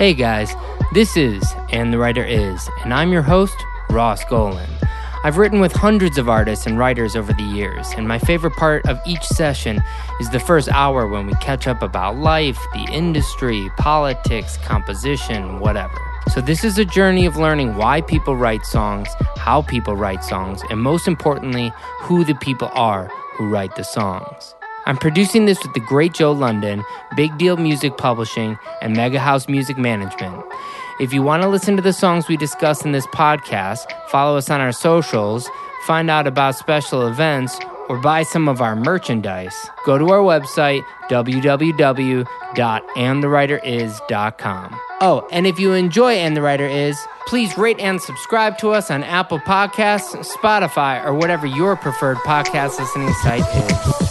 Hey guys, this is And the Writer Is, and I'm your host, Ross Golan. I've written with hundreds of artists and writers over the years, and my favorite part of each session is the first hour when we catch up about life, the industry, politics, composition, whatever. So, this is a journey of learning why people write songs, how people write songs, and most importantly, who the people are who write the songs. I'm producing this with the great Joe London, Big Deal Music Publishing, and Mega House Music Management. If you want to listen to the songs we discuss in this podcast, follow us on our socials, find out about special events, or buy some of our merchandise, go to our website, www.andthewriteris.com. Oh, and if you enjoy And the Writer Is, please rate and subscribe to us on Apple Podcasts, Spotify, or whatever your preferred podcast listening site is.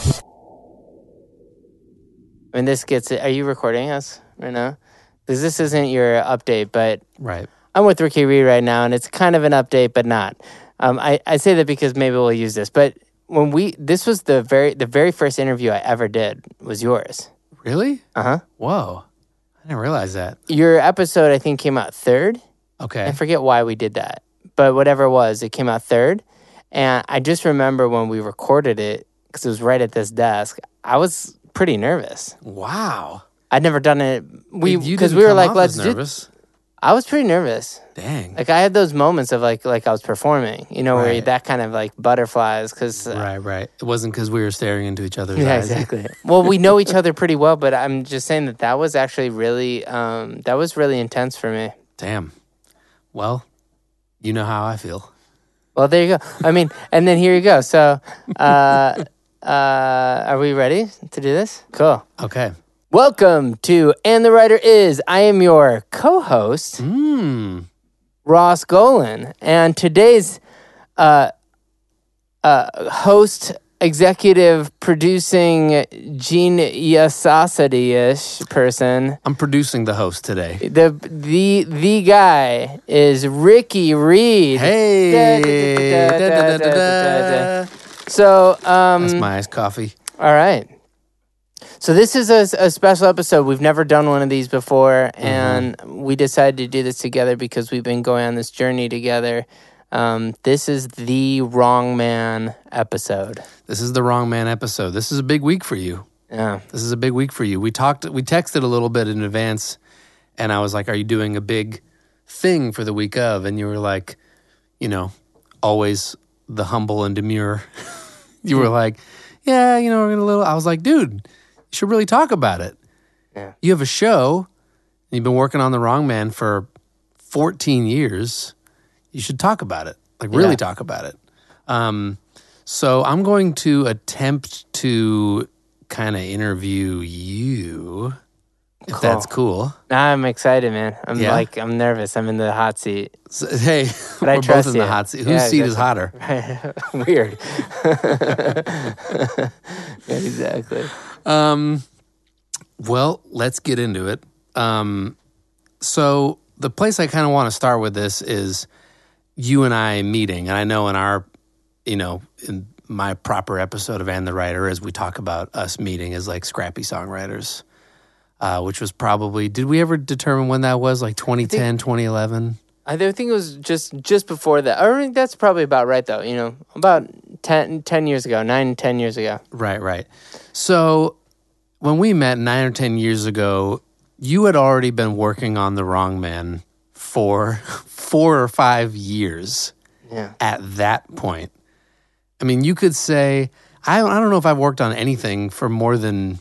Mean, this gets it. Are you recording us right now? Because this isn't your update, but Right. I'm with Ricky Reed right now, and it's kind of an update, but not. Um, I, I say that because maybe we'll use this. But when we this was the very the very first interview I ever did was yours. Really? Uh huh. Whoa. I didn't realize that. Your episode I think came out third. Okay. I forget why we did that, but whatever it was, it came out third. And I just remember when we recorded it because it was right at this desk. I was pretty nervous. Wow. I'd never done it. We because we were like, let's do. I was pretty nervous. Dang. Like I had those moments of like like I was performing, you know, where Right. that kind of like butterflies because right, right. It wasn't because we were staring into each other's yeah, eyes. exactly. well, we know each other pretty well, but I'm just saying that that was actually really um, that was really intense for me. Damn. Well, you know how I feel. Well, there you go. I mean, and then here you go. So, uh, uh, are we ready to do this? Cool. Okay. Welcome to And the Writer Is. I am your co-host, Mmm. Ross Golan, and today's uh, uh, host, executive producing geniusosity-ish person. I'm producing the host today. The the the guy is Ricky Reed. Hey. Da, da, da. So, um, That's my iced coffee. all right. So this is a, a special episode. We've never done one of these before, and we decided to do this together because we've been going on this journey together. Um, this is the Wrong Man episode. This is the wrong man episode. This is a big week for you. Yeah. This is a big week for you. We talked, we texted a little bit in advance, and I was like, "Are you doing a big thing for the week of?" And you were like, "You know, always the humble and demure." you were like, "Yeah, you know, we're gonna little." I was like, "Dude, you should really talk about it." Yeah. You have a show, and you've been working on the Wrong Man for 14 years. You should talk about it. Like, really Yeah. talk about it. Um, so I'm going to attempt to kind of interview you, if that's cool. Now I'm excited, man. I'm Yeah? like I'm nervous. I'm in the hot seat. So, hey, But I we're trust both in the hot seat. Whose Yeah, seat is hotter? Weird. exactly. Um, well, let's get into it. Um, so the place I kind of want to start with this is you and I meeting, and I know in our, you know, in my proper episode of And the Writer, as we talk about us meeting as like scrappy songwriters, uh, which was probably, did we ever determine when that was? Like 2010, 2011? I think it was just just before that. I think that's probably about right, though. You know, about 10, 10 years ago, nine, 10 years ago. Right, right. So when we met nine or 10 years ago, you had already been working on The Wrong Man for four or five years Yeah. at that point. I mean, you could say, I I don't know if I've worked on anything for more than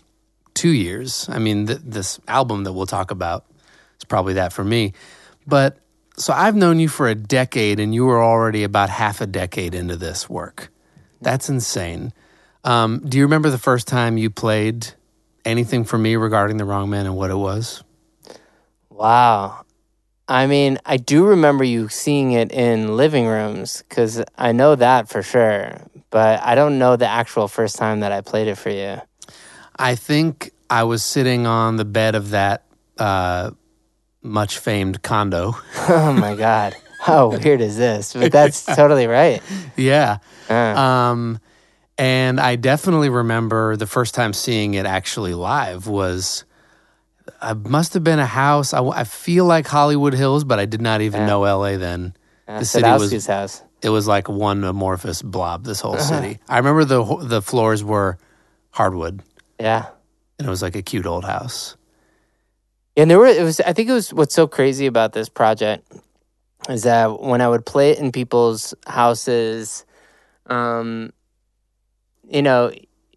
two years. I mean, th- this album that we'll talk about is probably that for me. But so I've known you for a decade, and you were already about half a decade into this work. That's insane. Um, do you remember the first time you played anything for me regarding the wrong man and what it was? Wow. I mean, I do remember you seeing it in living rooms because I know that for sure, but I don't know the actual first time that I played it for you. I think I was sitting on the bed of that uh, much famed condo. oh my God. How weird is this? But that's totally right. yeah. Uh, Um, and I definitely remember the first time seeing it actually live was. I must have been a house. I, I feel like Hollywood Hills, but I did not even know LA then. uh, the city was Sadowski's house. it was like one amorphous blob. This whole city. I remember the the floors were hardwood, Yeah. and it was like a cute old house. And there were it was I think it was what's so crazy about this project is that when I would play it in people's houses, um, you know,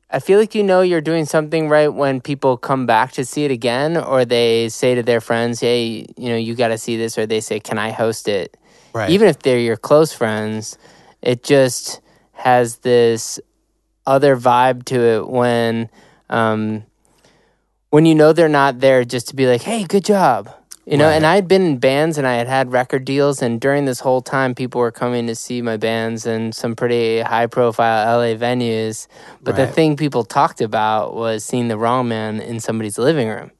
I feel like you know you're doing something right when people come back to see it again, or they say to their friends, "Hey, you know, you got to see this," or they say, "Can I host it?" Right. Even if they're your close friends, it just has this other vibe to it when um, when you know they're not there just to be like, "Hey, good job," you know. Right. And I had been in bands and I had had record deals, and during this whole time, people were coming to see my bands in some pretty high profile LA venues. But the thing people talked about was seeing the wrong man in somebody's living room,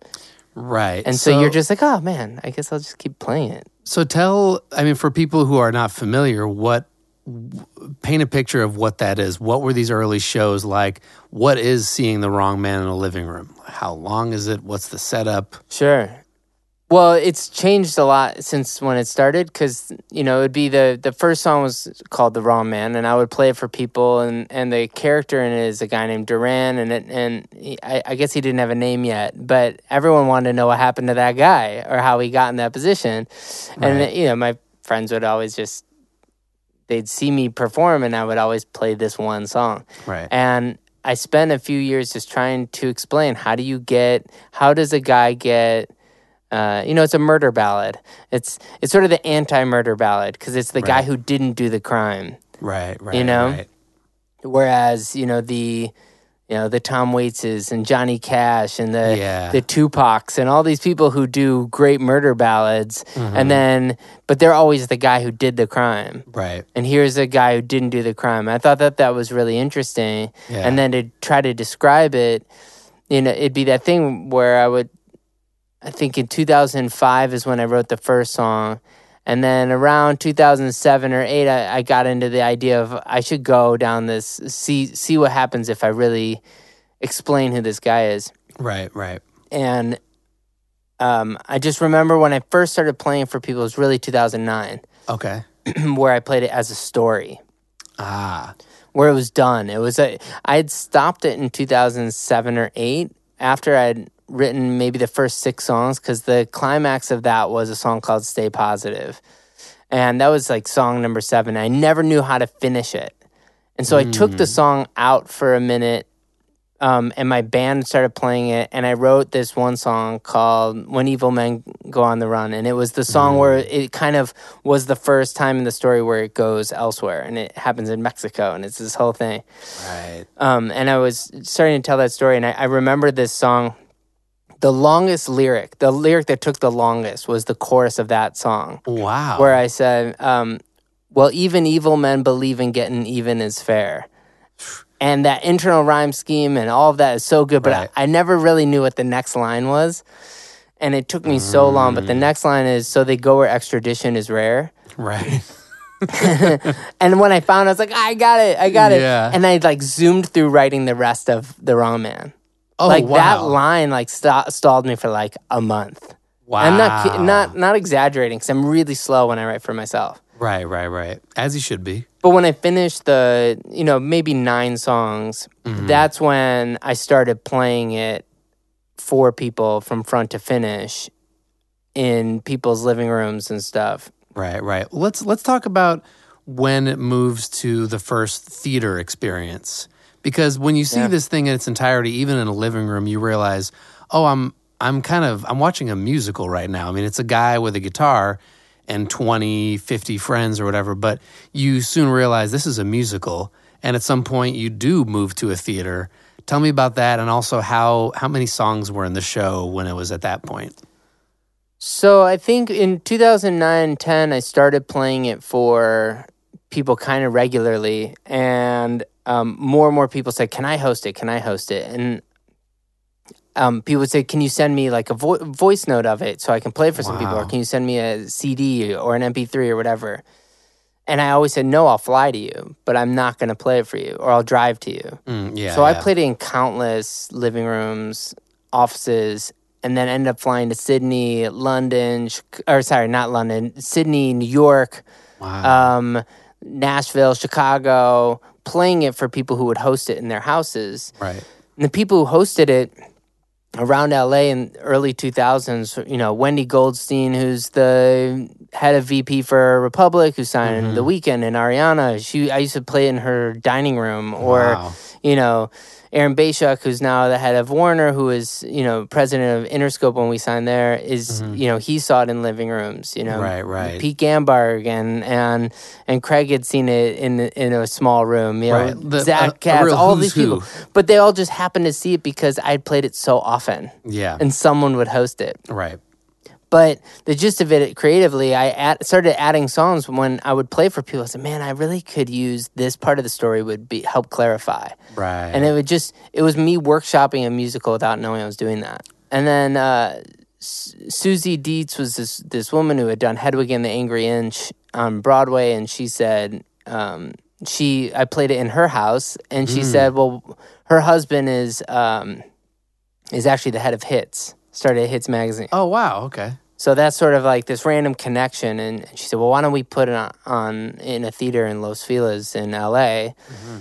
right. and so, you're just like, "Oh man, I guess I'll just keep playing it." So tell, I mean, for people who are not familiar, what paint a picture of what that is. What were these early shows like? What is seeing the wrong man in a living room? How long is it? What's the setup? Sure. Well, it's changed a lot since when it started because you know it'd be the the first song was called "The Wrong Man" and I would play it for people and and the character in it is a guy named Duran and it, and he, I, I guess he didn't have a name yet, but everyone wanted to know what happened to that guy or how he got in that position, and you know my friends would always just they'd see me perform and I would always play this one song. Right. And I spent a few years just trying to explain how do you get, how does a guy get, uh, you know, it's a murder ballad. It's it's sort of the anti-murder ballad because it's the guy who didn't do the crime. Right. Right. You know? Right. Whereas you know the, you know the Tom Waitses and Johnny Cash and the Yeah. the Tupacs and all these people who do great murder ballads, Mm-hmm. and then but they're always the guy who did the crime Right. and here's a guy who didn't do the crime. I thought that that was really interesting. Yeah. And then to try to describe it, you know, it'd be that thing where I would, I think in 2005 is when I wrote the first song. And then around 2007 or 8, I, I got into the idea of I should go down this, see, see what happens if I really explain who this guy is. Right. Right. And um, I just remember when I first started playing for people, it was really 2009, Okay. where I played it as a story. Ah. where it was done. It was a I had stopped it in 2007 or 8 after I'd written maybe the first 6 songs cuz the climax of that was a song called Stay Positive. And that was like song number 7. I never knew how to finish it. And so I took the song out for a minute um, and my band started playing it and i wrote this one song called when evil men go on the run and it was the song where it kind of was the first time in the story where it goes elsewhere and it happens in mexico and it's this whole thing Right. um, and i was starting to tell that story and I, I remember this song the longest lyric the lyric that took the longest was the chorus of that song Wow. where I said, um, "Well, even evil men believe in getting even is fair," and that internal rhyme scheme and all of that is so good. But Right. I, I never really knew what the next line was, and it took me so long. But the next line is, "So they go where extradition is rare." right. And when I found, it, I was like, "I got it, I got it," Yeah. and I like zoomed through writing the rest of the wrong man. Oh, like that line like sta stalled me for like a month. Wow. I'm not not not exaggerating because I'm really slow when I write for myself. Right. Right. Right. As you should be. But when I finished the, you know, maybe nine songs, Mm-hmm. that's when I started playing it for people from front to finish in people's living rooms and stuff. Right, right. Let's let's talk about when it moves to the first theater experience. Because when you see Yeah. this thing in its entirety, even in a living room, you realize, oh, I'm I'm kind of I'm watching a musical right now. I mean, it's a guy with a guitar, and 20, 50 friends or whatever, but you soon realize this is a musical. And at some point, you do move to a theater. Tell me about that, and also how how many songs were in the show when it was at that point. So I think in 2009 10, I started playing it for people kind of regularly, and um, more and more people said, "Can I host it? Can I host it?" And um, people would say, "Can you send me like a vo- voice note of it so I can play it for some people, or can you send me a CD or an MP3 or whatever?" And I always said, "No, I'll fly to you, but I'm not going to play it for you, or I'll drive to you." Mm, yeah. so I played it in countless living rooms, offices, and then ended up flying to Sydney, London, or sorry, not London, Sydney, New York, Wow. um, Nashville, Chicago, playing it for people who would host it in their houses. right. And the people who hosted it around LA in early 2000s, you know, Wendy Goldstein, who's the head of VP for Republic, who signed Mm-hmm. The Weeknd, and Ariana, she I used to play in her dining room, or Wow. you know, Aaron Bay-Schuck, who's now the head of Warner, who is you know president of Interscope when we signed there, is, you know he saw it in living rooms. You know, Mm-hmm. Right, right. Pete Ganbarg and and and Craig had seen it in in a small room. You know, The- Zach a- a Katz, all these people, but they all just happened to see it because I'd played it so often, Yeah. and someone would host it. right. But the gist of it creatively, I add, started adding songs when I would play for people. I said, "Man, I really could use this part of the story would be help clarify." Right. and it would just it was me workshopping a musical without knowing I was doing that. And then uh, S- Susie Dietz was this this woman who had done Hedwig and the Angry Inch on Broadway, and she said um, she I played it in her house, and she said, well, her husband is um, is actually the head of Hits, started Hits magazine. oh wow. Okay. So that's sort of like this random connection. And she said, well, why don't we put it on, on in a theater in Los Feliz in LA? Mm-hmm.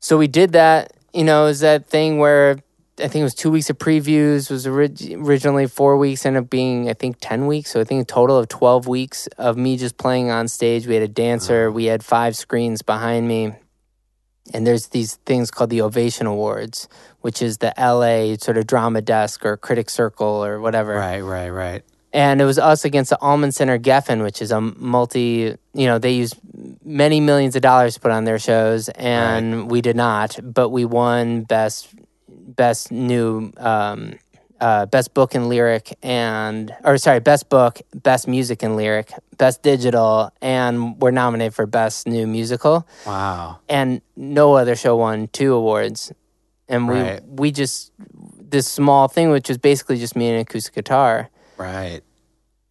So we did that. You know, it was that thing where I think it was two weeks of previews, was orig- originally four weeks, ended up being, I think, 10 weeks. So I think a total of 12 weeks of me just playing on stage. We had a dancer, mm-hmm. we had five screens behind me. And there's these things called the Ovation Awards, which is the LA sort of drama desk or critic circle or whatever Right. Right. Right. And it was us against the Almond Center Geffen, which is a multi. You know, they use many millions of dollars to put on their shows, and we did not, but we won best best new. Um, uh, best book and lyric and or sorry best book best music and lyric best digital and we're nominated for best new musical Wow. and no other show won two awards and we Right. we just this small thing which was basically just me and an acoustic guitar Right.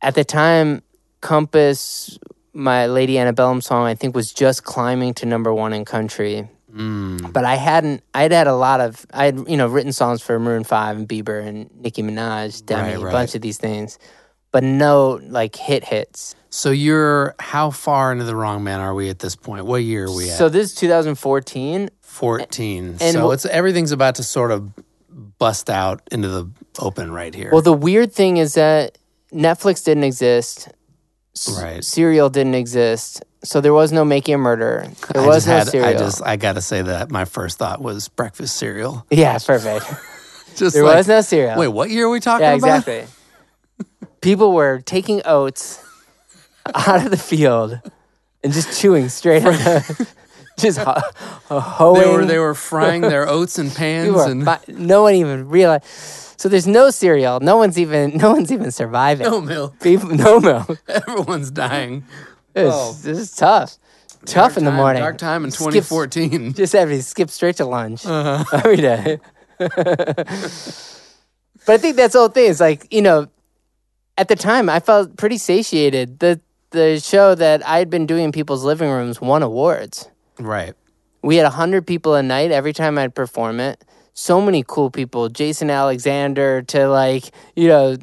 At the time, Compass, my Lady Antebellum song, I think was just climbing to number one in country. Mm. But I hadn't. I'd had a lot of. I had you know written songs for Maroon Five and Bieber and Nicki Minaj, Demi, Right, a bunch of these things, but no like hit hits. So you're how far into the wrong man are we at this point? What year are we at? So this is 2014. 14. and so it's everything's about to sort of bust out into the open right here. Well, the weird thing is that Netflix didn't exist. Right. Serial didn't exist. So there was no Making a Murder. There I was no had, Serial. I just I got to say that my first thought was breakfast cereal. yeah, perfect. Just There like, was no Serial. Wait, what year are we talking Yeah, about? exactly. People were taking oats out of the field and just chewing straight out of just ho- ho- hoeing. They were they were frying their oats in pans and fi- no one even realized. So there's no cereal. No one's even. No one's even surviving. no milk. People, no milk. Everyone's dying. It's, Oh. This is tough. Tough in the Time- morning. Dark time in Skips- 2014. Just everybody skip straight to lunch Uh-huh. every day. but I think that's the whole thing. It's like you know, at the time I felt pretty satiated. The the show that I had been doing in people's living rooms won awards. Right. We had hundred people a night every time I'd perform it. So many cool people, Jason Alexander to like you know,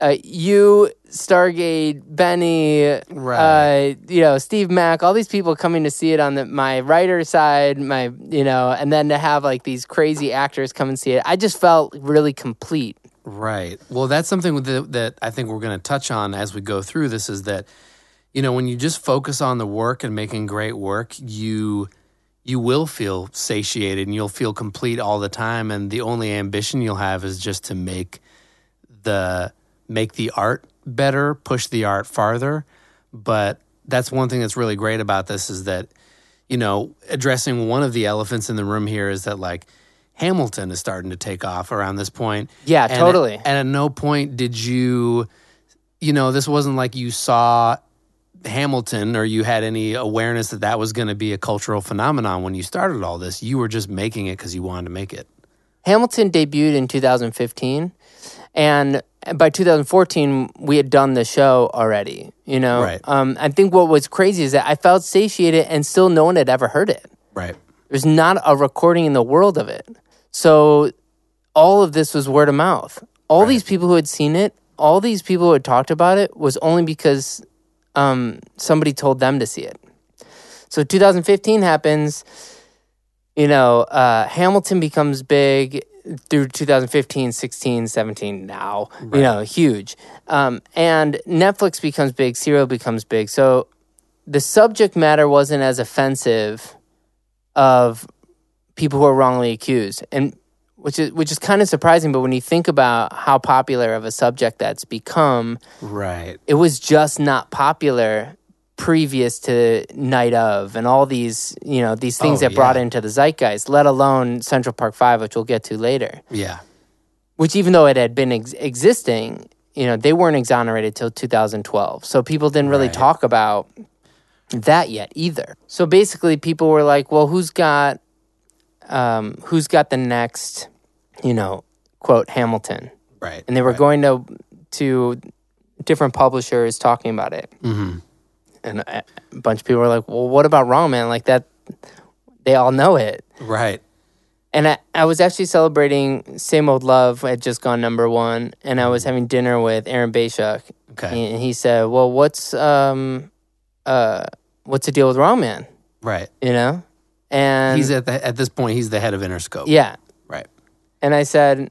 uh, you Stargate, Benny, Right. uh, you know, Steve Mac, all these people coming to see it on the my writer side, my you know, and then to have like these crazy actors come and see it. I just felt really complete. Right. Well, that's something the, that I think we're going to touch on as we go through this is that you know when you just focus on the work and making great work, you you will feel satiated and you'll feel complete all the time and the only ambition you'll have is just to make the make the art better, push the art farther. But that's one thing that's really great about this is that, you know, addressing one of the elephants in the room here is that like Hamilton is starting to take off around this point. Yeah, And totally. At, and at no point did you, you know, this wasn't like you saw Hamilton or you had any awareness that that was going to be a cultural phenomenon when you started all this. You were just making it because you wanted to make it. Hamilton debuted in 2015, and by 2014 we had done the show already. You know, Right. um, I think what was crazy is that I felt satiated, and still no one had ever heard it. Right. There's not a recording in the world of it. So all of this was word of mouth. All these people who had seen it, all these people who had talked about it was only because um, somebody told them to see it. So 2015 happens. You know, uh, Hamilton becomes big through 2015, 16, 17, now, you know, huge. Um, and Netflix becomes big, Serial becomes big. So the subject matter wasn't as offensive of people who are wrongly accused and which is which is kind of surprising but when you think about how popular of a subject that's become Right. it was just not popular previous to night of and all these you know these things Oh, that brought into the zeitgeist let alone central park 5 which we'll get to later Yeah. which even though it had been ex- existing you know they weren't exonerated till 2012 so people didn't really Right. talk about that yet either so basically people were like well who's got um, who's got the next you know quote hamilton Right. and they were right. going to to different publishers talking about it Mm-hmm. and a bunch of people were like well what about wrong man like that they all know it Right. and I, I was actually celebrating Same Old Love had just gone number one, and I was having dinner with Aaron Bay-Schuck, Okay. and he said, "Well, what's um, uh, what's the deal with Wrong Man?" Right. You know, and he's at the, at this point he's the head of Interscope. Yeah. Right. And I said,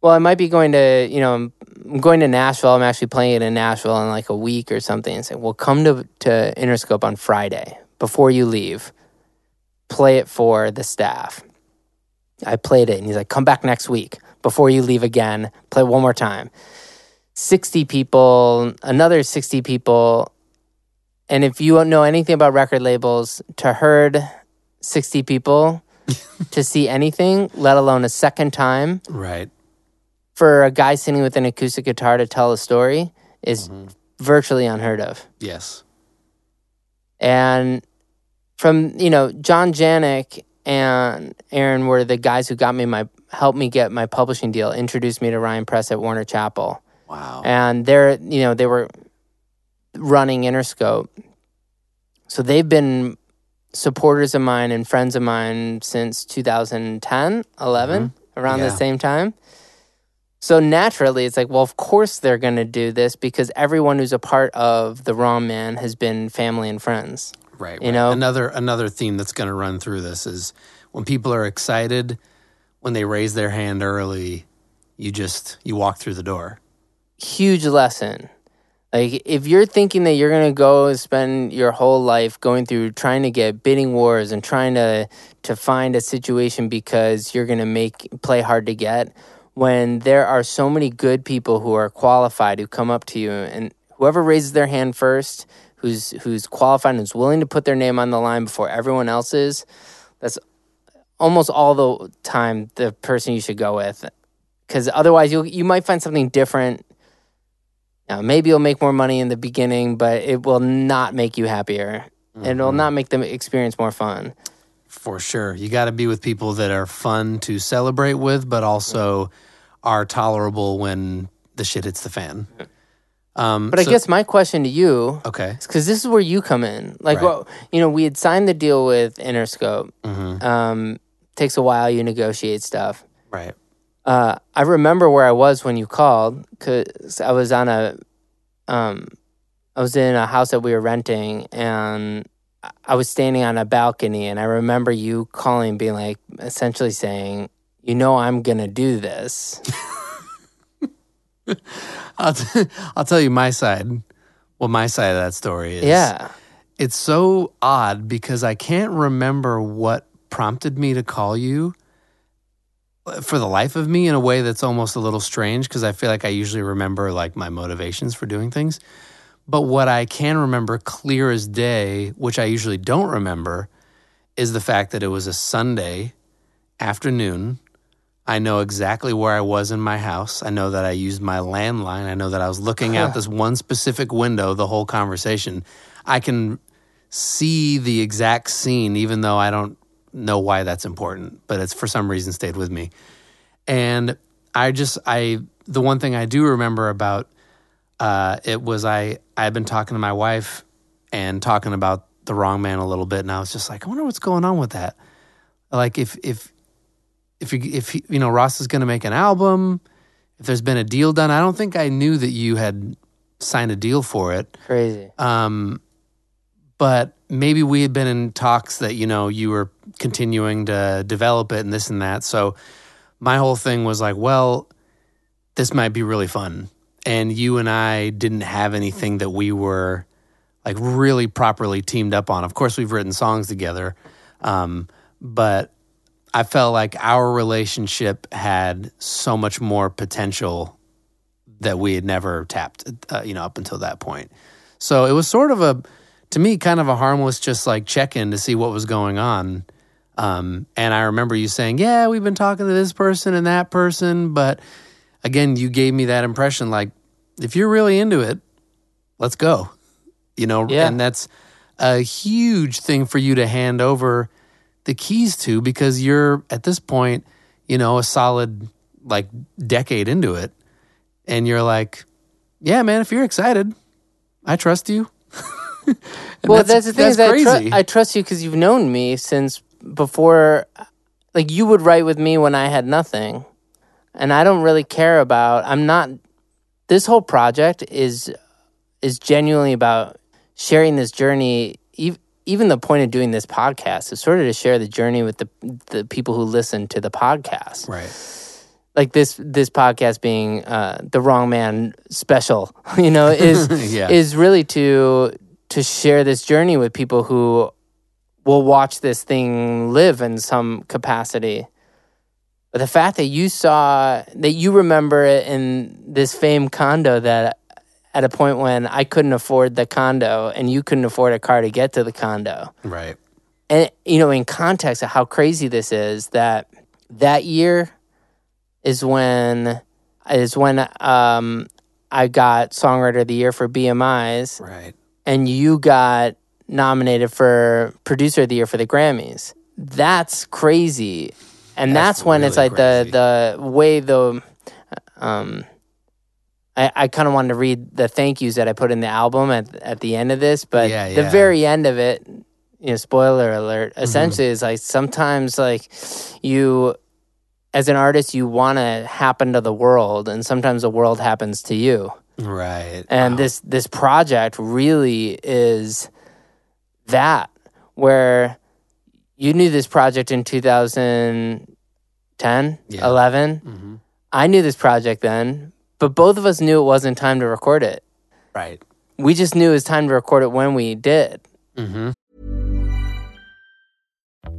"Well, I might be going to, you know, I'm going to Nashville. I'm actually playing it in Nashville in like a week or something." And say, "Well, come to to Interscope on Friday before you leave. Play it for the staff." I played it and he's like, "Come back next week before you leave again. Play one more time." 60 people, another 60 people. And if you don't know anything about record labels, to herd. 60 people to see anything, let alone a second time. Right. For a guy sitting with an acoustic guitar to tell a story is mm-hmm. virtually unheard of. Yes. And from, you know, John Janick and Aaron were the guys who got me my helped me get my publishing deal, introduced me to Ryan Press at Warner Chappell. Wow. And they're, you know, they were running Interscope. So they've been supporters of mine and friends of mine since 2010, 11, mm-hmm. around the same time. So naturally, it's like, well, of course they're going to do this because everyone who's a part of the Wrong Man has been family and friends. Right. You right. know? another another theme that's going to run through this is when people are excited, when they raise their hand early, you just you walk through the door. huge lesson. Like if you're thinking that you're gonna go and spend your whole life going through trying to get bidding wars and trying to to find a situation because you're gonna make play hard to get, when there are so many good people who are qualified who come up to you and whoever raises their hand first, who's who's qualified and is willing to put their name on the line before everyone else's, that's almost all the time the person you should go with. Because otherwise, you you might find something different now, maybe you'll make more money in the beginning, but it will not make you happier. And it will not make the experience more fun. For sure. You got to be with people that are fun to celebrate with, but also are tolerable when the shit hits the fan. Um, But I so- guess my question to you, okay. because this is where you come in. Like, Right. well, you know, we had signed the deal with Interscope. hmm Um, takes a while, you negotiate stuff. Right. Uh, I remember where I was when you called because I was on a, um, I was in a house that we were renting, and I- was standing on a balcony, and I remember you calling, being like, essentially saying, "You know, I'm gonna do this." I'll, t- I'll tell you my side. What my side of that story is. yeah, It's so odd because I can't remember what prompted me to call you. For the life of me in a way that's almost a little strange because I feel like I usually remember like my motivations for doing things. But what I can remember clear as day, which I usually don't remember, is the fact that it was a Sunday afternoon. I know exactly where I was in my house. I know that I used my landline. I know that I was looking out this one specific window the whole conversation. I can see the exact scene, even though I don't know why that's important, but it's for some reason stayed with me. And I just, I, the one thing I do remember about uh, it was I, I had been talking to my wife and talking about the wrong man a little bit, and I was just like, I wonder what's going on with that. Like if if if you if you know Ross is going to make an album, if there's been a deal done, I don't think I knew that you had signed a deal for it. Crazy. Um, but maybe we had been in talks that you know you were continuing to develop it and this and that. So my whole thing was like, well, this might be really fun. And you and I didn't have anything that we were like really properly teamed up on. Of course, we've written songs together, um, but I felt like our relationship had so much more potential that we had never tapped, uh, you know, up until that point. So it was sort of a, to me, kind of a harmless, just like check in to see what was going on. Um, and I remember you saying, "Yeah, we've been talking to this person and that person," but again, you gave me that impression, like if you're really into it, let's go. You know, Yeah. and that's a huge thing for you to hand over the keys to because you're at this point, you know, a solid like decade into it, and you're like, "Yeah, man, if you're excited, I trust you." Well, that's, the thing that's is, I, tru- I trust you because you've known me since before. Like you would write with me when I had nothing, and I don't really care about. I'm not. This whole project is is genuinely about sharing this journey. ev- Even the point of doing this podcast is sort of to share the journey with the the people who listen to the podcast. right. Like this this podcast being uh, the wrong man special, you know, is Yeah. is really to to share this journey with people who will watch this thing live in some capacity. But the fact that you saw that you remember it in this famed condo that at a point when I couldn't afford the condo and you couldn't afford a car to get to the condo. Right. And you know, in context of how crazy this is, that that year is when is when um I got songwriter of the year for BMI's Right. And you got nominated for producer of the year for the Grammys. That's crazy. And that's, That's when it's like crazy. the the way the um I, I kind of wanted to read the thank yous that I put in the album at at the end of this, but Yeah, the yeah. Mm-hmm. very end of it, you know, spoiler alert, essentially is like sometimes like you as an artist you want to happen to the world and sometimes the world happens to you Right. and Wow. this this project really is that where you knew this project in 2010 Yeah. 11 Mhm. i knew this project then but both of us knew it wasn't time to record it Right. we just knew it was time to record it when we did Mm-hmm.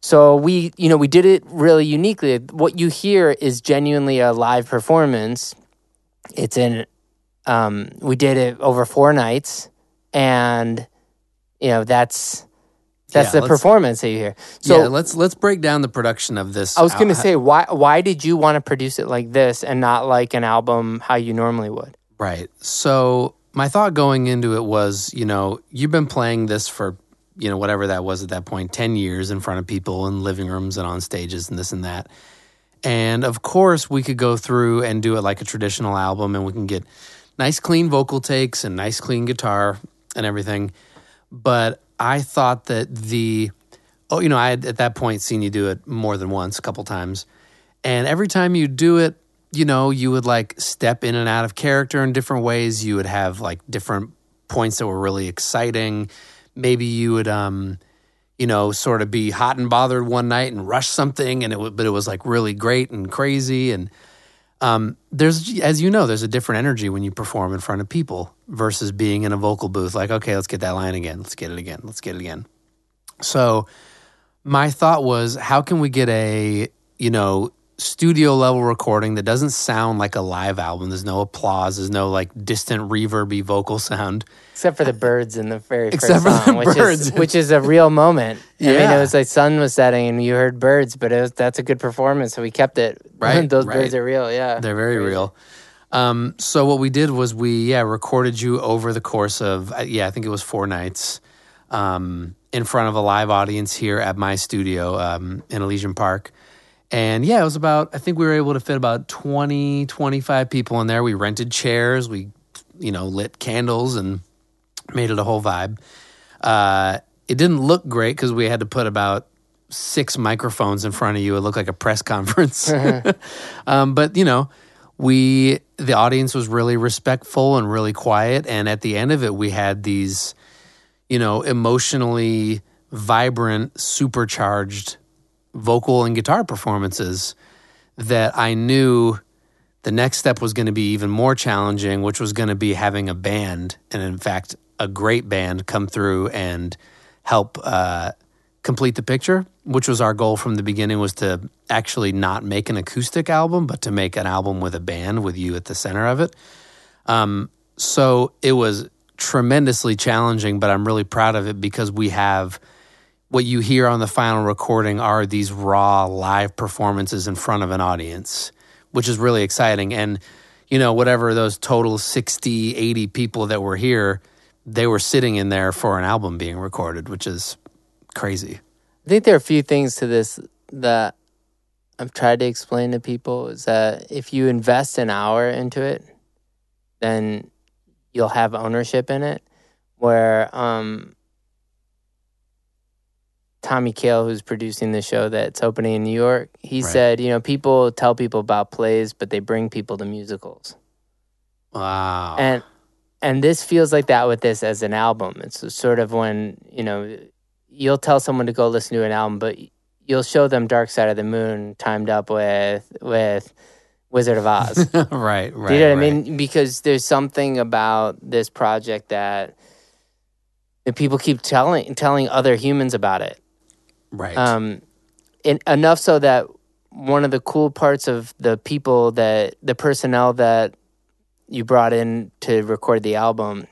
so we you know we did it really uniquely what you hear is genuinely a live performance it's in um we did it over four nights and you know that's that's Yeah, the performance that you hear so yeah, let's let's break down the production of this. i was going to say why why did you want to produce it like this and not like an album how you normally would Right. So my thought going into it was, you know, you've been playing this for, you know, whatever that was at that point, 10 years in front of people in living rooms and on stages and this and that. And of course, we could go through and do it like a traditional album and we can get nice, clean vocal takes and nice, clean guitar and everything. But I thought that the, oh, you know, I had at that point seen you do it more than once, a couple times. And every time you do it, you know, you would like step in and out of character in different ways. You would have like different points that were really exciting. Maybe you would, um, you know, sort of be hot and bothered one night and rush something, and it but it was like really great and crazy. And um, there's, as you know, there's a different energy when you perform in front of people versus being in a vocal booth. Like, okay, let's get that line again. Let's get it again. Let's get it again. So, my thought was, how can we get a, you know, studio level recording that doesn't sound like a live album. There's no applause. There's no like distant reverby vocal sound. Except for the birds in the very first Except for song, which birds. is which is a real moment. I mean, Yeah. it was like sun was setting and you heard birds, but it was that's a good performance, so we kept it. Right, Those right. birds are real. Yeah, They're very real. Um, so what we did was we yeah recorded you over the course of uh, yeah I think it was four nights um, in front of a live audience here at my studio um, in Elysian Park. And yeah, it was about, I think we were able to fit about 20, 25 people in there. We rented chairs, we, you know, lit candles and made it a whole vibe. Uh, it didn't look great because we had to put about six microphones in front of you. It looked like a press conference. um, but, you know, we, the audience was really respectful and really quiet. And at the end of it, we had these, you know, emotionally vibrant, supercharged vocal and guitar performances that I knew the next step was going to be even more challenging, which was going to be having a band, and in fact, a great band come through and help uh, complete the picture. Which was our goal from the beginning was to actually not make an acoustic album, but to make an album with a band with you at the center of it. Um, so it was tremendously challenging, but I'm really proud of it because we have what you hear on the final recording are these raw live performances in front of an audience, which is really exciting. And, you know, whatever those total 60, 80 people that were here, they were sitting in there for an album being recorded, which is crazy. I think there are a few things to this that I've tried to explain to people is that if you invest an hour into it, then you'll have ownership in it. Where um, Tommy Kail, who's producing the show that's opening in New York, he Right. said, you know, people tell people about plays, but they bring people to musicals. Wow. and and this feels like that with this as an album it's sort of when you know you'll tell someone to go listen to an album but you'll show them dark side of the moon timed up with with wizard of oz right, right. Do you know what right. i mean because there's something about this project that that people keep telling telling other humans about it Right. um, and enough so that one of the cool parts of the people that the personnel that you brought in to record the album,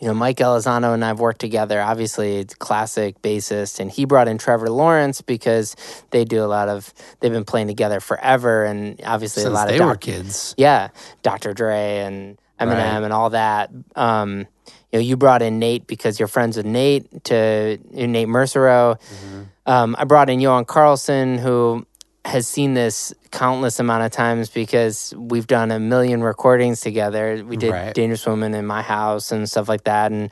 you know, Mike Elizondo and I've worked together. Obviously, it's classic bassist, and he brought in Trevor Lawrence because they do a lot of. They've been playing together forever, and obviously Since a lot they of were doc- kids. yeah, Dr. Dre and Eminem Right. and all that. Um, you know, you brought in Nate because you're friends with Nate to Nate Mercereau. Mm-hmm. Um, I brought in Johan Carlsson, who has seen this countless amount of times because we've done a million recordings together. We did Right. Dangerous Woman in my house and stuff like that. And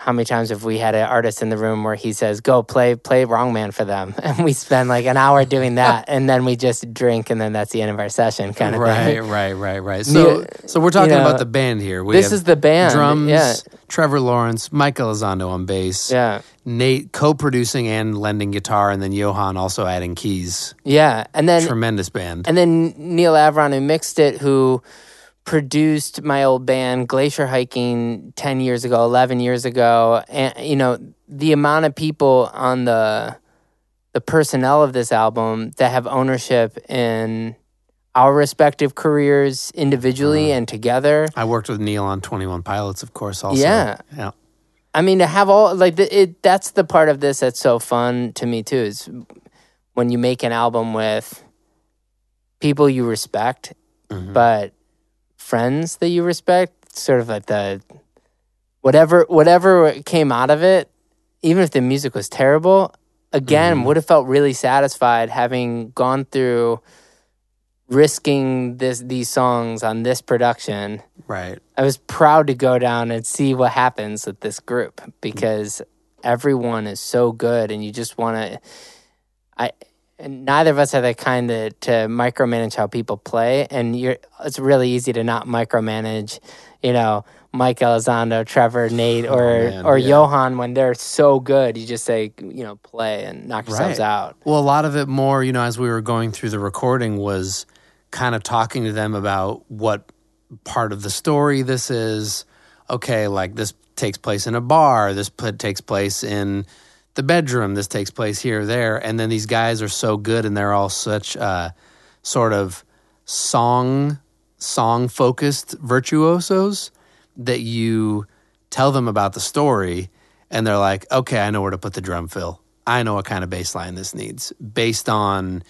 how many times have we had an artist in the room where he says, "Go play play Wrong Man for them," and we spend like an hour doing that, and then we just drink, and then that's the end of our session, kind of Right, thing. right, right, right. So, Yeah, so we're talking you know, about the band here. We this is the band, Drums, yeah. Trevor Lawrence, Mike Elizondo on bass, Yeah, Nate co-producing and lending guitar, and then Johan also adding keys. yeah, and then Tremendous band. and then Neal Avron, who mixed it, who produced my old band Glacier Hiking 10 years ago, 11 years ago. And, you know, the amount of people on the the personnel of this album that have ownership in our respective careers individually and together. I worked with Neal on Twenty One Pilots, of course. Also, Yeah. yeah. I mean, to have all like the, it. That's the part of this that's so fun to me too. Is when you make an album with people you respect, Mhm. but friends that you respect sort of like the whatever whatever came out of it, even if the music was terrible, again Mhm. would have felt really satisfied having gone through risking this these songs on this production. Right. I was proud to go down and see what happens with this group because everyone is so good and you just want to I and neither of us are the kind of to micromanage how people play and you're it's really easy to not micromanage, you know, Mike Elizondo, Trevor, Nate oh, or Oh, man, or yeah. Johan when they're so good. You just say, you know, play and knock yourselves Right. out. Well, a lot of it more, you know, as we were going through the recording was kind of talking to them about what part of the story this is. Okay, like this takes place in a bar, this put, takes place in the bedroom, this takes place here, there. And then these guys are so good and they're all such uh, sort of song song focused virtuosos that you tell them about the story and they're like, okay, I know where to put the drum fill. I know what kind of bass line this needs based on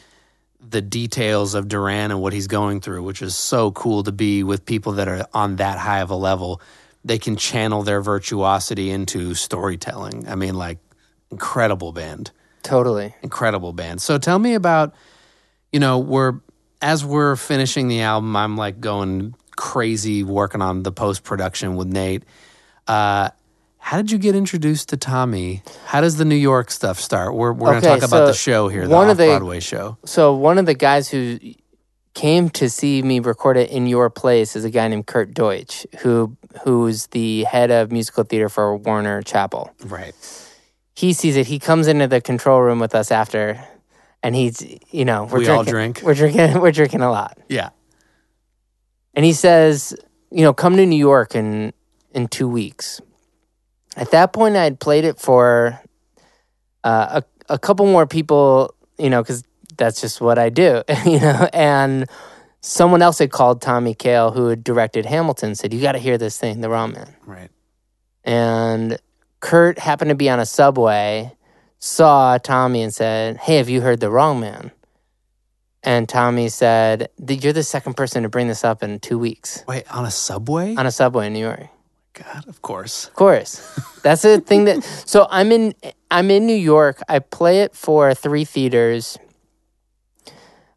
the details of Duran and what he's going through, which is so cool to be with people that are on that high of a level. They can channel their virtuosity into storytelling. I mean, like, incredible band Totally. incredible band. So tell me about, you know, we're as we're finishing the album, I'm like going crazy working on the post production with Nate. Uh, how did you get introduced to Tommy? How does the New York stuff start? We're we're Okay, gonna talk about the show here, the one off of the- Broadway show. So one of the guys who came to see me record it in your place is a guy named Kurt Deutsch, who who's the head of musical theater for Warner Chappell. Right. He sees it. He comes into the control room with us after, and he's you know we're We drinking, all drink. We're drinking. We're drinking a lot, Yeah. and he says, you know, come to New York in in two weeks. At that point, I'd played it for uh, a a couple more people, you know, because that's just what I do, you know. And someone else had called Tommy Kail, who had directed Hamilton, said, "You got to hear this thing, The Wrong Man." Right. And Kurt happened to be on a subway, saw Tommy, and said, "Hey, have you heard The Wrong Man?" And Tommy said, "You're the second person to bring this up in two weeks Wait, on a subway? on a subway in New York." God, of course. Of course. That's the thing that so I'm in I'm in New York. I play it for three theaters.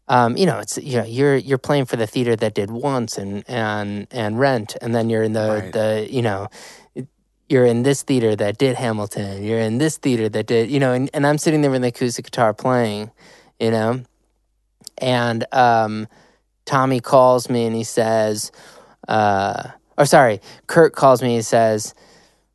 Um, you know, it's you know, you're you're playing for the theater that did once and and and rent, and then you're in the Right. the you know you're in this theater that did Hamilton, you're in this theater that did you know, and, and I'm sitting there with the acoustic guitar playing, you know. And um Tommy calls me and he says, uh or sorry, Kurt calls me and says,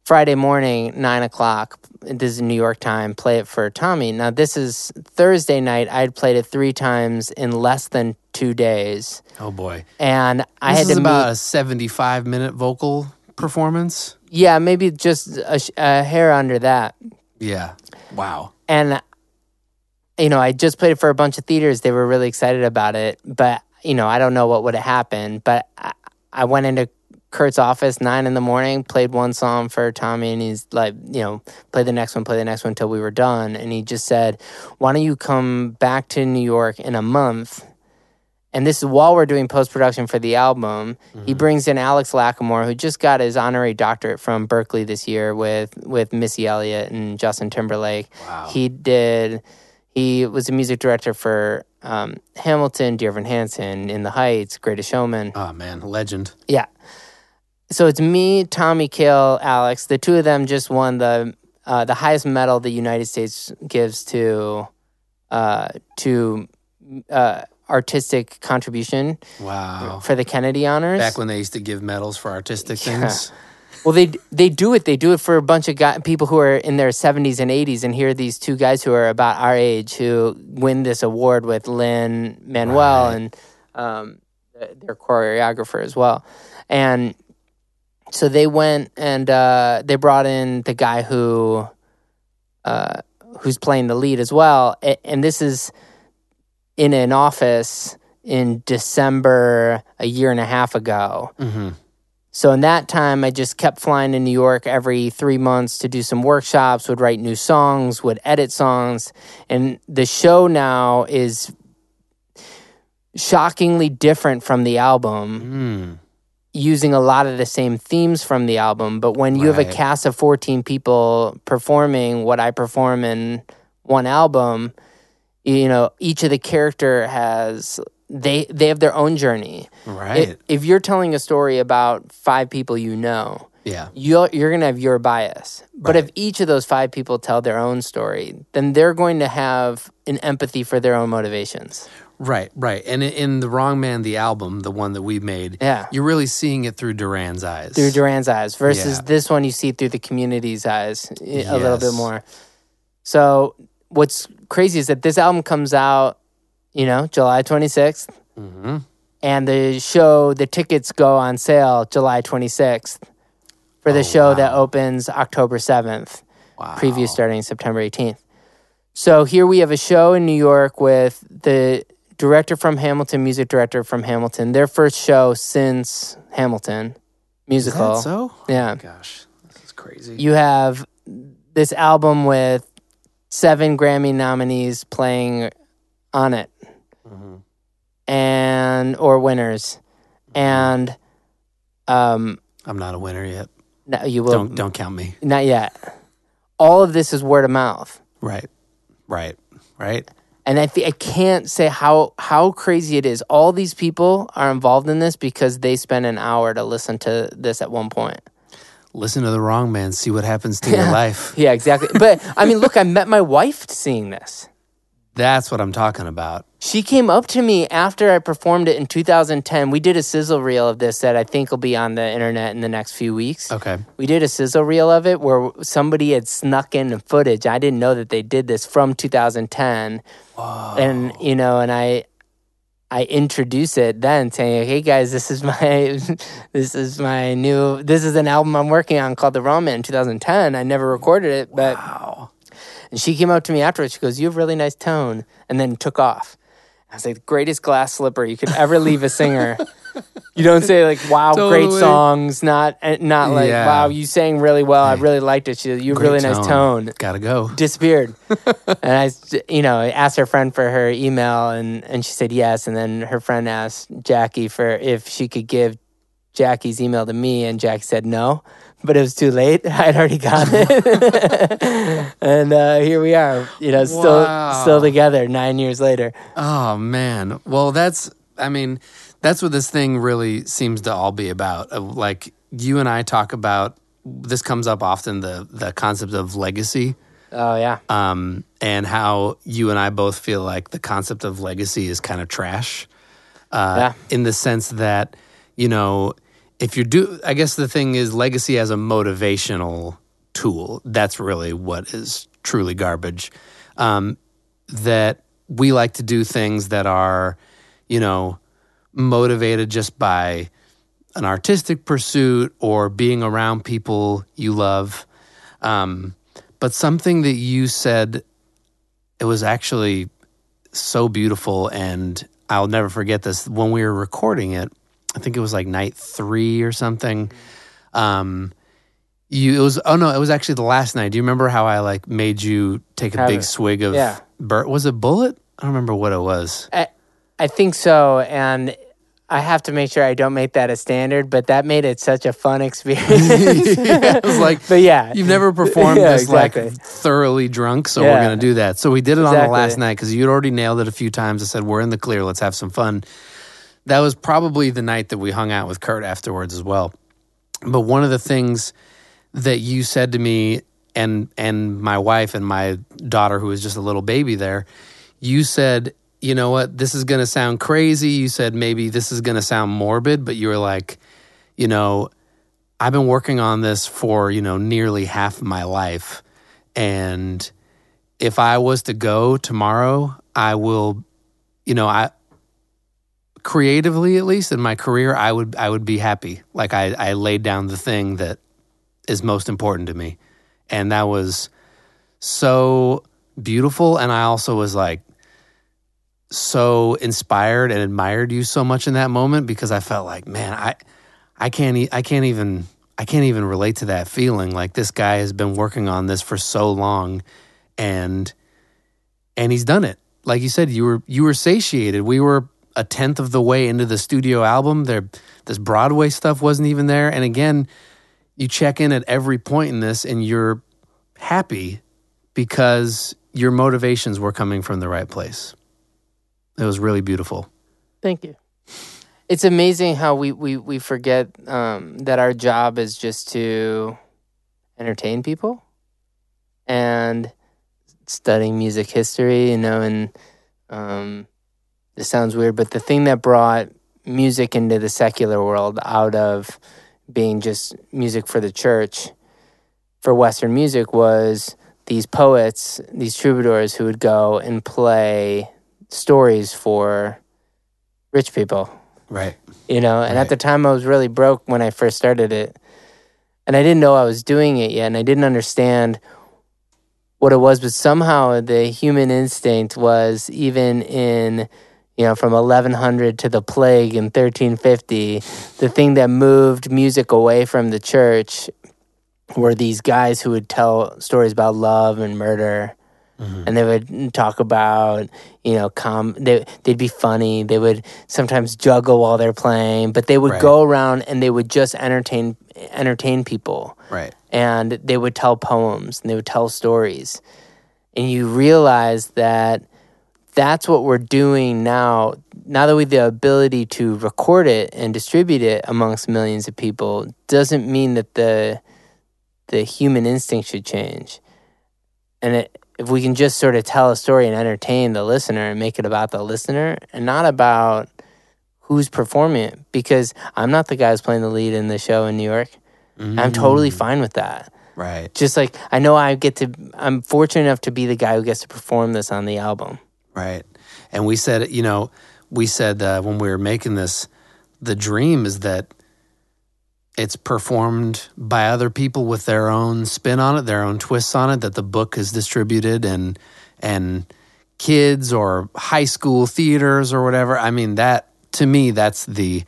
Friday morning, nine o'clock. This is New York time. Play it for Tommy. Now this is Thursday night. I'd played it three times in less than two days, Oh boy. and I this had is to about meet. a 75 minute vocal performance. Yeah, maybe just a, a hair under that. Yeah. Wow. And you know, I just played it for a bunch of theaters. They were really excited about it, but you know, I don't know what would have happened. But I, I went into Kurt's office nine in the morning, played one song for Tommy, and he's like, you know, play the next one, play the next one until we were done. And he just said, "Why don't you come back to New York in a month?" And this is while we're doing post production for the album. He brings in Alex Lacamoire, who just got his honorary doctorate from Berklee this year with with Missy Elliott and Justin Timberlake. Wow. He did. He was a music director for um, Hamilton, Dear Evan Hansen, In the Heights, Greatest Showman. Oh man, legend. Yeah. So it's me, Tommy Kail, Alex. The two of them just won the uh, the highest medal the United States gives to uh, to uh, artistic contribution Wow. for the Kennedy honors. Back when they used to give medals for artistic Yeah. things. Well, they they do it. They do it for a bunch of guy, people who are in their seventies and eighties, and here are these two guys who are about our age who win this award with Lin-Manuel Right. and um, their choreographer as well, and so they went and uh, they brought in the guy who uh, who's playing the lead as well, and this is in an office in December a year and a half ago. hmm So in that time, I just kept flying to New York every three months to do some workshops, would write new songs, would edit songs. And the show now is shockingly different from the album. Mm. using a lot of the same themes from the album. But when you have a cast of 14 people performing what I perform in one album, you know, each of the character has they they have their own journey. Right. If, if you're telling a story about five people you know, yeah. you're you're gonna have your bias. But Right. if each of those five people tell their own story, then they're going to have an empathy for their own motivations. Right, right. And in, The Wrong Man, the album, the one that we made, Yeah. you're really seeing it through Duran's eyes. Through Duran's eyes versus Yeah. this one you see through the community's eyes a little bit more. So what's crazy is that this album comes out, you know, July 26th. Mhm. And the show, the tickets go on sale July 26th for the Oh, show that opens October 7th. Wow. preview starting September 18th. So here we have a show in New York with the director from Hamilton, music director from Hamilton, their first show since Hamilton musical. so? Yeah. Gosh, this is crazy. You have this album with seven Grammy nominees playing on it Mhm. and or winners. And um I'm not a winner yet. no, you will Don't don't count me. not yet. All of this is word of mouth. Right, right, right. And I, th- I can't say how how crazy it is. All these people are involved in this because they spent an hour to listen to this at one point. Listen to the wrong man. See what happens to your life. Yeah, exactly. but I mean, look, I met my wife seeing this. That's what I'm talking about. She came up to me after I performed it in 2010. We did a sizzle reel of this that I think will be on the internet in the next few weeks. Okay. We did a sizzle reel of it where somebody had snuck in the footage. I didn't know that they did this from 2010. And you know, and I I introduce it then saying, "Hey guys, this is my this is my new this is an album I'm working on called The Man in 2010. I never recorded it, but Wow. and she came up to me afterwards. She goes, "You have really nice tone," and then took off. I was like, "The greatest glass slipper you could ever leave a singer." you don't say like, "Wow, great songs," not eh, not like, Yeah. "Wow, you sang really well. I really liked it." She, "You have really nice tone." Gotta go. Disappeared, and I, s- you know, I asked her friend for her email, and and she said yes. And then her friend asked Jackie for if she could give Jackie's email to me, and Jackie said no. But it was too late. I'd already got it, and uh, here we are. You know, still Wow. still together nine years later. Oh man. Well, that's. I mean, that's what this thing really seems to all be about. Like you and I talk about. This comes up often. The the concept of legacy. Oh yeah, um, and how you and I both feel like the concept of legacy is kind of trash. Uh, Yeah. In the sense that, you know, if you do, I guess the thing is legacy as a motivational tool. That's really what is truly garbage. Um, that we like to do things that are, you know, motivated just by an artistic pursuit or being around people you love. Um, but something that you said, it was actually so beautiful, and I'll never forget this. When we were recording it, I think it was like night three or something. Um, you it was oh no, it was actually the last night. Do you remember how I like made you take a Have big it. swig of Yeah. bur- was it Bulleit? I don't remember what it was. I, I think so, and I have to make sure I don't make that a standard. But that made it such a fun experience. Yeah, it was like but yeah, You've never performed Yeah, this exactly. like thoroughly drunk, so we're gonna do that. So we did it on the last night because you'd already nailed it a few times. I said we're in the clear. Let's have some fun. That was probably the night that we hung out with Kurt afterwards as well. But one of the things that you said to me and and my wife and my daughter who was just a little baby there, you said, "You know what? This is going to sound crazy." You said maybe this is going to sound morbid, but you were like, "You know, I've been working on this for, you know, nearly half my life. And if I was to go tomorrow, I will, you know, I creatively at least in my career, I would I would be happy. Like I, I laid down the thing that is most important to me. And that was so beautiful. And I also was like so inspired and admired you so much in that moment because I felt like, man, I I can't I can't even I can't even relate to that feeling. Like this guy has been working on this for so long and and he's done it. Like you said, you were you were satiated. We were a tenth of the way into the studio album. There, this Broadway stuff wasn't even there. And again, you check in at every point in this, and you're happy because your motivations were coming from the right place. It was really beautiful. Thank you. It's amazing how we we we forget um, that our job is just to entertain people, and studying music history, you know, and um, this sounds weird, but the thing that brought music into the secular world out of being just music for the church for Western music was these poets, these troubadours who would go and play stories for rich people. Right. You know, and Right. at the time I was really broke when I first started it. And I didn't know I was doing it yet and I didn't understand what it was, but somehow the human instinct was even in you know, from 1100 to the plague in 1350, the thing that moved music away from the church were these guys who would tell stories about love and murder. And they would talk about, you know, com. They they'd be funny. They would sometimes juggle while they're playing, but they would Right. go around and they would just entertain entertain people Right. and they would tell poems and they would tell stories. And you realize that that's what we're doing now. Now that we have the ability to record it and distribute it amongst millions of people, doesn't mean that the the human instinct should change. And it, if we can just sort of tell a story and entertain the listener and make it about the listener and not about who's performing it, because I'm not the guy who's playing the lead in the show in New York. I'm totally fine with that. Right. Just like I know I get to, I'm fortunate enough to be the guy who gets to perform this on the album. Right. And we said, you know, we said uh, when we were making this, the dream is that it's performed by other people with their own spin on it, their own twists on it, that the book is distributed and, and kids or high school theaters or whatever. I mean, that to me, that's the,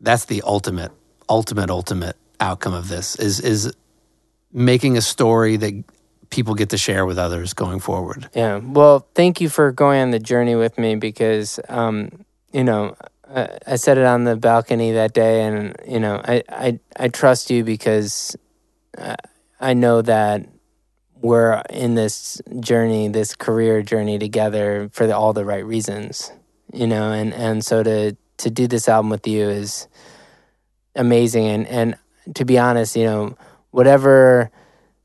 that's the ultimate, ultimate, ultimate outcome of this is, is making a story that people get to share with others going forward. Yeah. Well, thank you for going on the journey with me because, um, you know, I, I said it on the balcony that day, and you know, I I, I trust you because uh, I know that we're in this journey, this career journey together for the, all the right reasons. You know, and and so to to do this album with you is amazing, and and to be honest, you know, whatever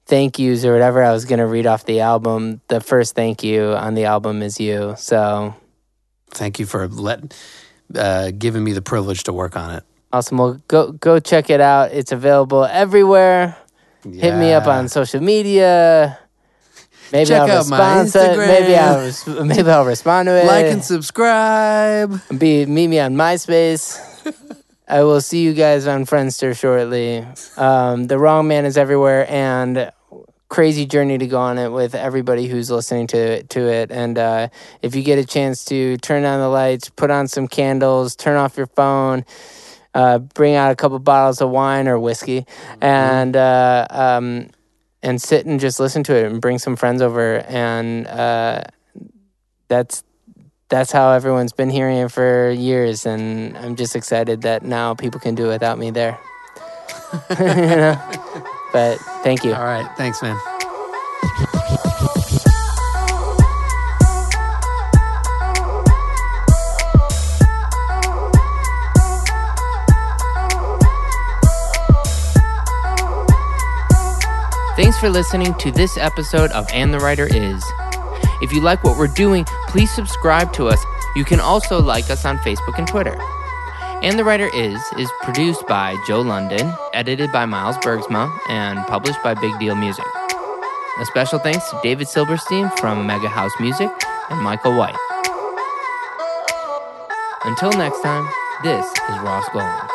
thank yous or whatever I was going to read off the album, the first thank you on the album is you. So thank you for let uh, giving me the privilege to work on it. awesome. Well, go go check it out. It's available everywhere. Hit me up on social media. Maybe Check I'll out my respond. To, Instagram. maybe I'll res- maybe I'll respond to it. like and subscribe. Be meet me on MySpace. I will see you guys on Friendster shortly. Um, the Wrong Man is everywhere, and crazy journey to go on it with everybody who's listening to to it. And uh, if you get a chance to turn on the lights, put on some candles, turn off your phone, uh, bring out a couple bottles of wine or whiskey, and uh, um, and sit and just listen to it, and bring some friends over, and uh, that's that's how everyone's been hearing it for years, and I'm just excited that now people can do it without me there. you know? But thank you. All right, thanks, man. Thanks for listening to this episode of And the Writer Is. If you like what we're doing, please subscribe to us. You can also like us on Facebook and Twitter. And the Writer Is is produced by Joe London, edited by Miles Bergsma, and published by Big Deal Music. A special thanks to David Silverstein from Mega House Music and Michael White. Until next time, this is Ross Golan.